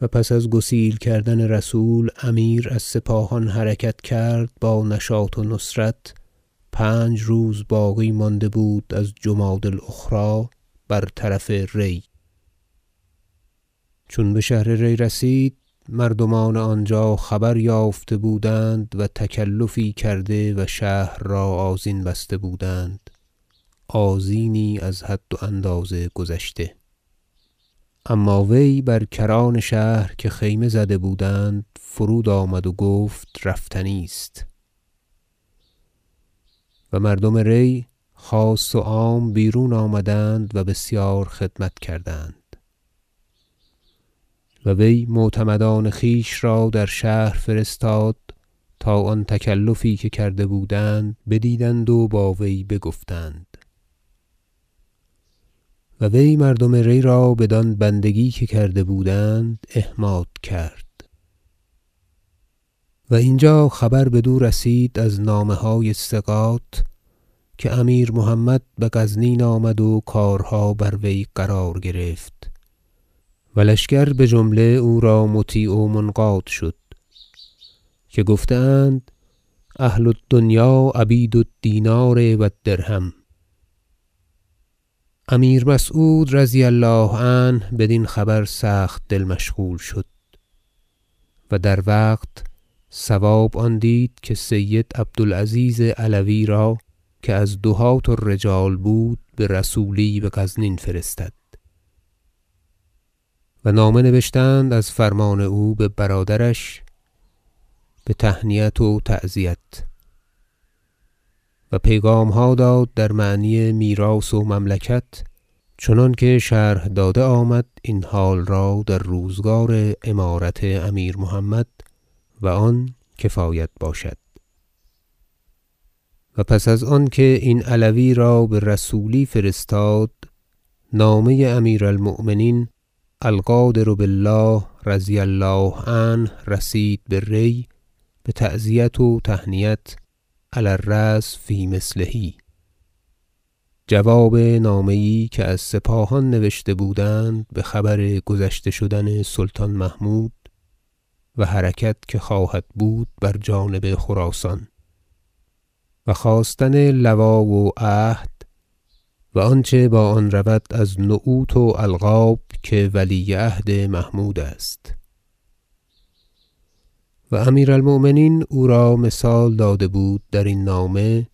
و پس از گسیل کردن رسول امیر از سپاهان حرکت کرد با نشاط و نصرت پنج روز باقی مانده بود از جمادی الاخری بر طرف ری. چون بشهر ری رسید مردمان آنجا خبر یافته بودند و تکلفی کرده و شهر را آذین بسته بودند. آذینی از حد و اندازه گذشته. اما وی بر کران شهر که خیمه زده بودند فرود آمد و گفت رفتنی است. و مردم ری خاص و عام بیرون آمدند و بسیار خدمت کردند. و وی معتمدان خویش را در شهر فرستاد تا آن تکلفی که کرده بودند بدیدند و با وی بگفتند. و وی مردم ری را بدان بندگی که کرده بودند احماد کرد. و اینجا خبر بدو رسید از نامه های ثقات که امیر محمد بغزنین آمد و کارها بر وی قرار گرفت و لشکر بجمله او را مطیع و منقاد شد که گفته اند اهل الدنیا عبید الدینار و الدرهم. امیر مسعود رضی الله عنه بدین خبر سخت دل مشغول شد و در وقت صواب آن دید که سید عبد العزیز علوی را که از دهاة الرجال بود برسولی بغزنین فرستد و نامه نبشتند از فرمان او به برادرش بتهنیت و تعزیت و پیغامها داد در معنی میراث و مملکت چنانکه شرح داده آمد این حال را در روزگار امارت امیر محمد و آن کفایت باشد. و پس از آنکه این علوی را برسولی فرستاد نامه امیر المؤمنین القادر بالله رضی الله عنه رسید به ری بتعزیت و تهنیت علی الرسم فی مثله. جواب نامه که از سپاهان نوشته بودند بخبر گذشته شدن سلطان محمود و حرکت که خواهد بود بر جانب خراسان و خواستن لوا و عهد و آنچه با آن رود از نعوت و القاب که ولی عهد محمود است. و امیر المؤمنین او را مثال داده بود درین نامه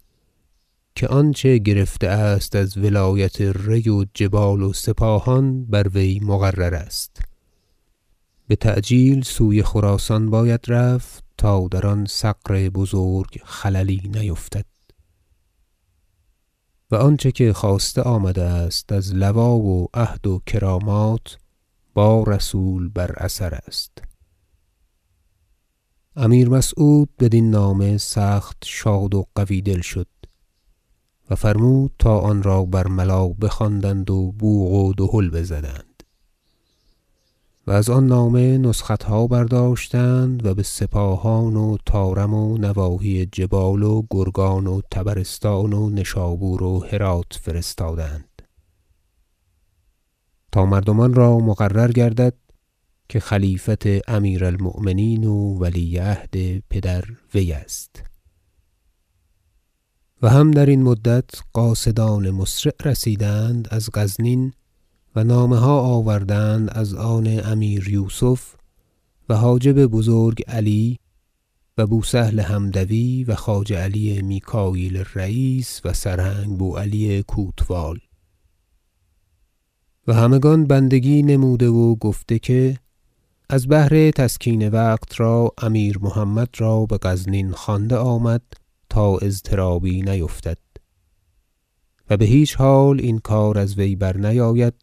که آنچه گرفته است از ولایت ری و جبال و سپاهان بر وی مقرر است. بتعجیل سوی خراسان باید رفت تا در آن ثغر بزرگ خللی نیفتد. و آنچه که خواسته آمده است از لوا و عهد و کرامات با رسول بر اثر است. امیر مسعود بدین نامه سخت شاد و قوی دل شد و فرمود تا آن را برملا بخواندند و بوق و دهل بزدند و از آن نامه نسختها برداشتند و بسپاهان و طارم و نواحی جبال و گرگان و طبرستان و نشابور و هرات فرستادند تا مردمان را مقرر گردد که خلیفت امیر المؤمنین و ولی عهد پدر وی است. و هم درین مدت قاصدان مسرع رسیدند از غزنین و نامه ها آوردند از آن امیر یوسف و حاجب بزرگ علی و بو سهل حمدوی و خواجه علی میکاییل رییس و سرهنگ بو علی کوتوال. و همگان بندگی نموده و گفته که از بهر تسکین وقت را امیر محمد را بغزنین خوانده آمد تا اضطرابی نیفتد و بهیچ حال این کار از وی برنیاید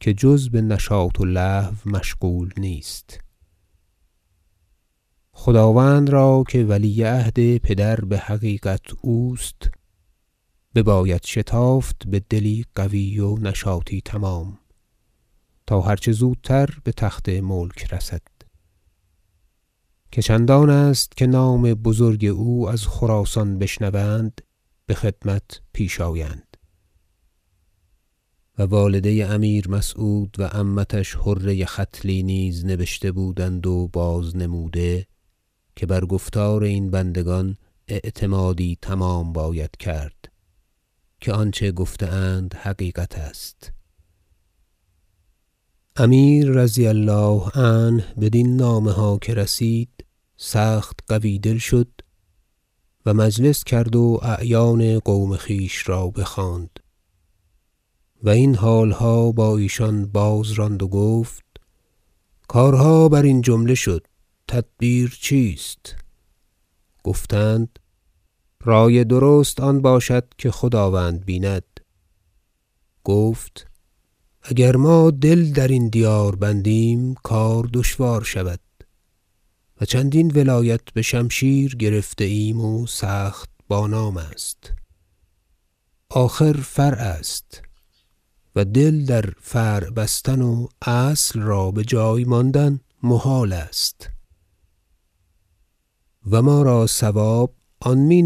که جز بنشاط و لهو مشغول نیست. خداوند را که ولی عهد پدر بحقیقت اوست بباید شتافت بدلی قوی و نشاطی تمام. تا هر چه زودتر بتخت ملک رسد. که چندان است که نام بزرگ او از خراسان بشنوند بخدمت پیش آیند. و والده امیر مسعود و عمتش حره ختلی نیز نبشته بودند و بازنموده که بر گفتار این بندگان اعتمادی تمام باید کرد که آنچه گفته اند حقیقت است. امیر رضی الله عنه بدین نامه ها که رسید سخت قوی دل شد و مجلس کرد و اعیان قوم خویش را بخواند و این حالها با ایشان بازراند و گفت کارها برین جمله شد تدبیر چیست؟ گفتند رای درست آن باشد که خداوند بیند. گفت اگر ما دل درین دیار بندیم کار دشوار شود. و چندین ولایت بشمشیر گرفته ایم و سخت با نام است. آخر فرع است. و دل در فرع بستن و اصل را بجای ماندن محال است. و ما را صواب آن می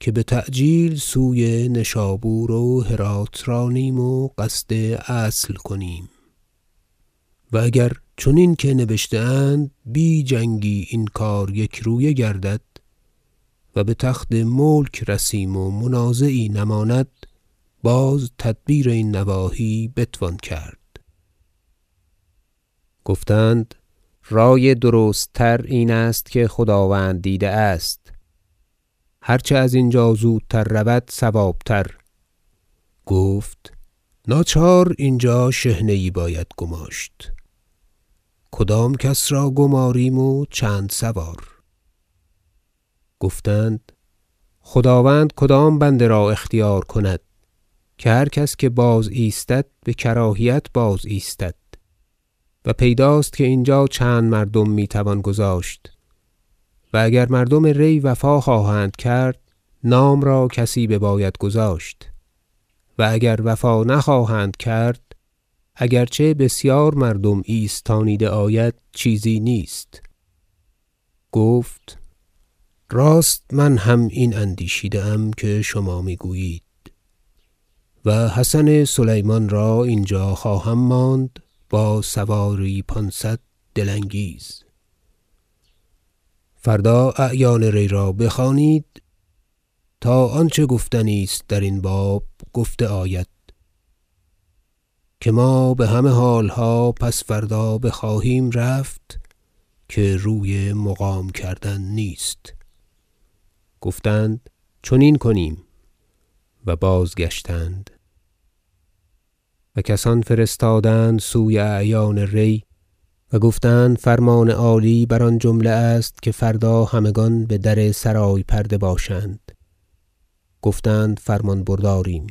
که بتعجیل سوی نشابور و هرات رانیم و قصد اصل کنیم. و اگر چنین که نبشته اند بی جنگی این کار یکرویه گردد و بتخت ملک رسیم و منازعی نماند باز تدبیر این نواحی بتوان کرد. گفتند رای درست تر این است که خداوند دیده است. هر چه از اینجا زودتر رود صوابتر. گفت ناچار اینجا شحنه یی باید گماشت. کدام کس را گماریم و چند سوار؟ گفتند خداوند کدام بنده را اختیار کند که هر کس که بازایستد بکراهیت بازایستد و پیداست که اینجا چند مردم می توان گذاشت. و اگر مردم ری وفا خواهند کرد نام را کسی بباید گذاشت. و اگر وفا نخواهند کرد اگر چه بسیار مردم ایستانیده آید چیزی نیست. گفت راست من هم این اندیشیده ام که شما می‌گویید. و حسن سلیمان را اینجا خواهم ماند با سواری پانصد دل انگیز فردا اعیان ری را بخوانید تا آنچه گفتنی است درین باب گفته آید که ما بهمه حالها پس فردا بخواهیم رفت که روی مقام کردن نیست گفتند چنین کنیم و بازگشتند و کسان فرستادند سوی اعیان ری و گفتند فرمان عالی بر آن جمله است که فردا همگان بدر سرای پرده باشند. گفتند فرمان برداریم.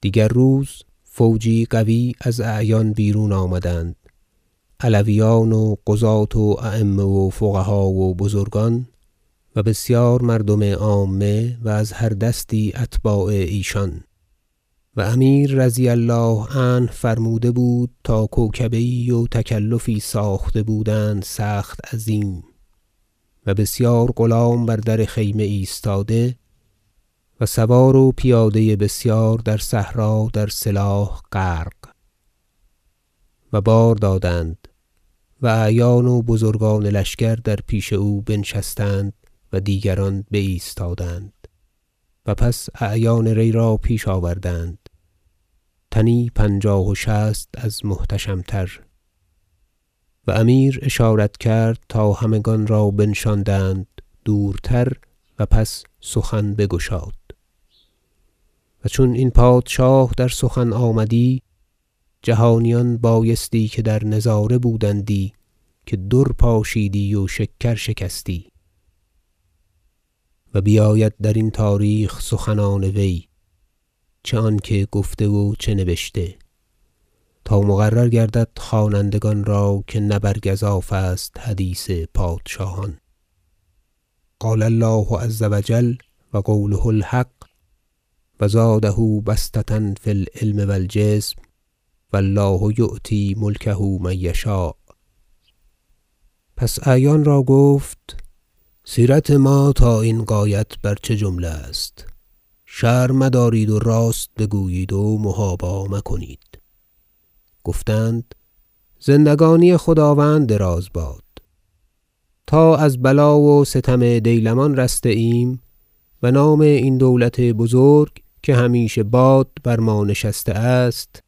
دیگر روز فوجی قوی از اعیان بیرون آمدند. علویان و قضاة و ایمه و فقها و بزرگان و بسیار مردم عامه و از هر دستی اتباع ایشان. و امیر رضی الله عنه فرموده بود تا کوکبه و تکلفی ساخته بودند سخت عظیم و بسیار غلام بر در خیمه ایستاده و سوار و پیاده بسیار در صحرا در سلاح غرق و بار دادند و اعیان و بزرگان لشکر در پیش او بنشستند و دیگران بایستادند و پس اعیان ری را پیش آوردند تنی پنجاه و شصت از محتشم تر و امیر اشارت کرد تا همگان را بنشاندند دورتر و پس سخن بگشاد. و چون این پادشاه در سخن آمدی جهانیان بایستی که در نظاره بودندی که در پاشیدی و شکر شکستی. و بیاید درین تاریخ سخنان وی. چه آنکه گفته و چه نبشته. تا مقرر گردد خوانندگان را که نه بر است حدیث پادشاهان. قال الله عز و جل و قوله الحق و زاده بسطة فی العلم و الجسم و الله یؤتی ملکه من یشاء. پس اعیان را گفت سیرت ما تا این غایت بر چه جمله است؟ شرم مدارید و راست بگویید و محابا مکنید. گفتند زندگانی خداوند دراز باد. تا از بلا و ستم دیلمان رسته ایم و نام این دولت بزرگ که همیشه باد بر ما نشسته است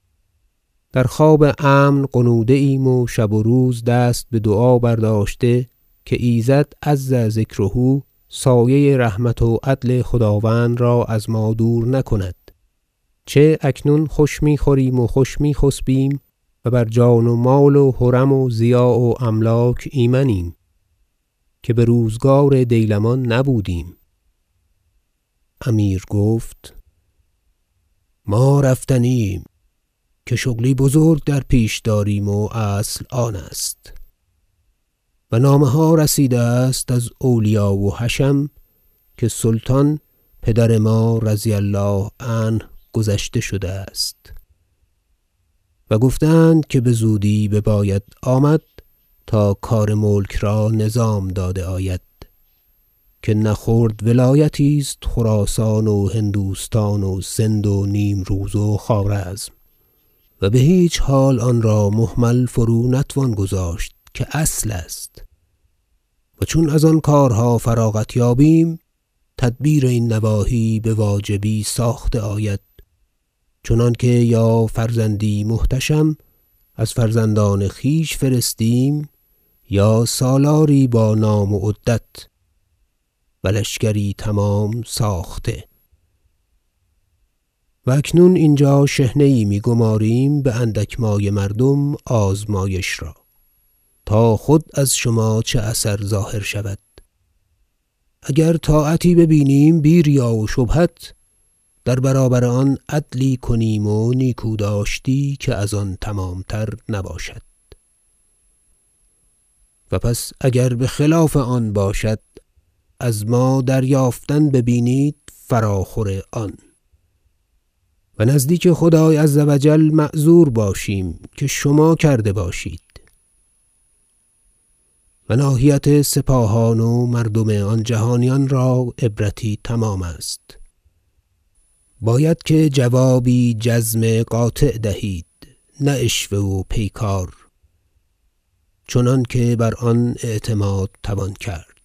در خواب امن غنوده ایم و شب و روز دست بدعا برداشته که ایزد عز ذکره سایه رحمت و عدل خداوند را از ما دور نکند. چه اکنون خوش می‌خوریم و خوش میخسبیم و بر جان و مال و حرم و ضیاع و املاک ایمنیم که بروزگار دیلمان نبودیم. امیر گفت ما رفتنی ایم که شغلی بزرگ در پیش داریم و اصل آن است. و نامه ها رسیده است از اولیا و حشم که سلطان پدر ما رضی الله عنه گذشته شده است. و گفته اند که بزودی بباید آمد تا کار ملک را نظام داده آید که نه خرد ولایتی است خراسان و هندوستان و سند و نیمروز و خوارزم. و بهیچ حال آن را مهمل فرو نتوان گذاشت که اصل است. و چون از آن کارها فراغت یابیم تدبیر این نواحی بواجبی ساخته آید. چنانکه یا فرزندی محتشم از فرزندان خویش فرستیم یا سالاری با نام و عدت. و لشکری تمام ساخته. و اکنون اینجا شحنه میگماریم باندک مایه مردم آزمایش را. تا خود از شما چه اثر ظاهر شود. اگر طاعتی ببینیم بی ریا و شبهت در برابر آن عدلی کنیم و نیکوداشتی که از آن تمامتر نباشد. و پس اگر بخلاف آن باشد از ما دریافتن ببینید فراخور آن. و نزدیک خدای عز و جل معذور باشیم که شما کرده باشید. و ناحیت سپاهان و مردم آن جهانیان را عبرتی تمام است. باید که جوابی جزم قاطع دهید نه عشوه و پیکار چنانکه بر آن اعتماد توان کرد.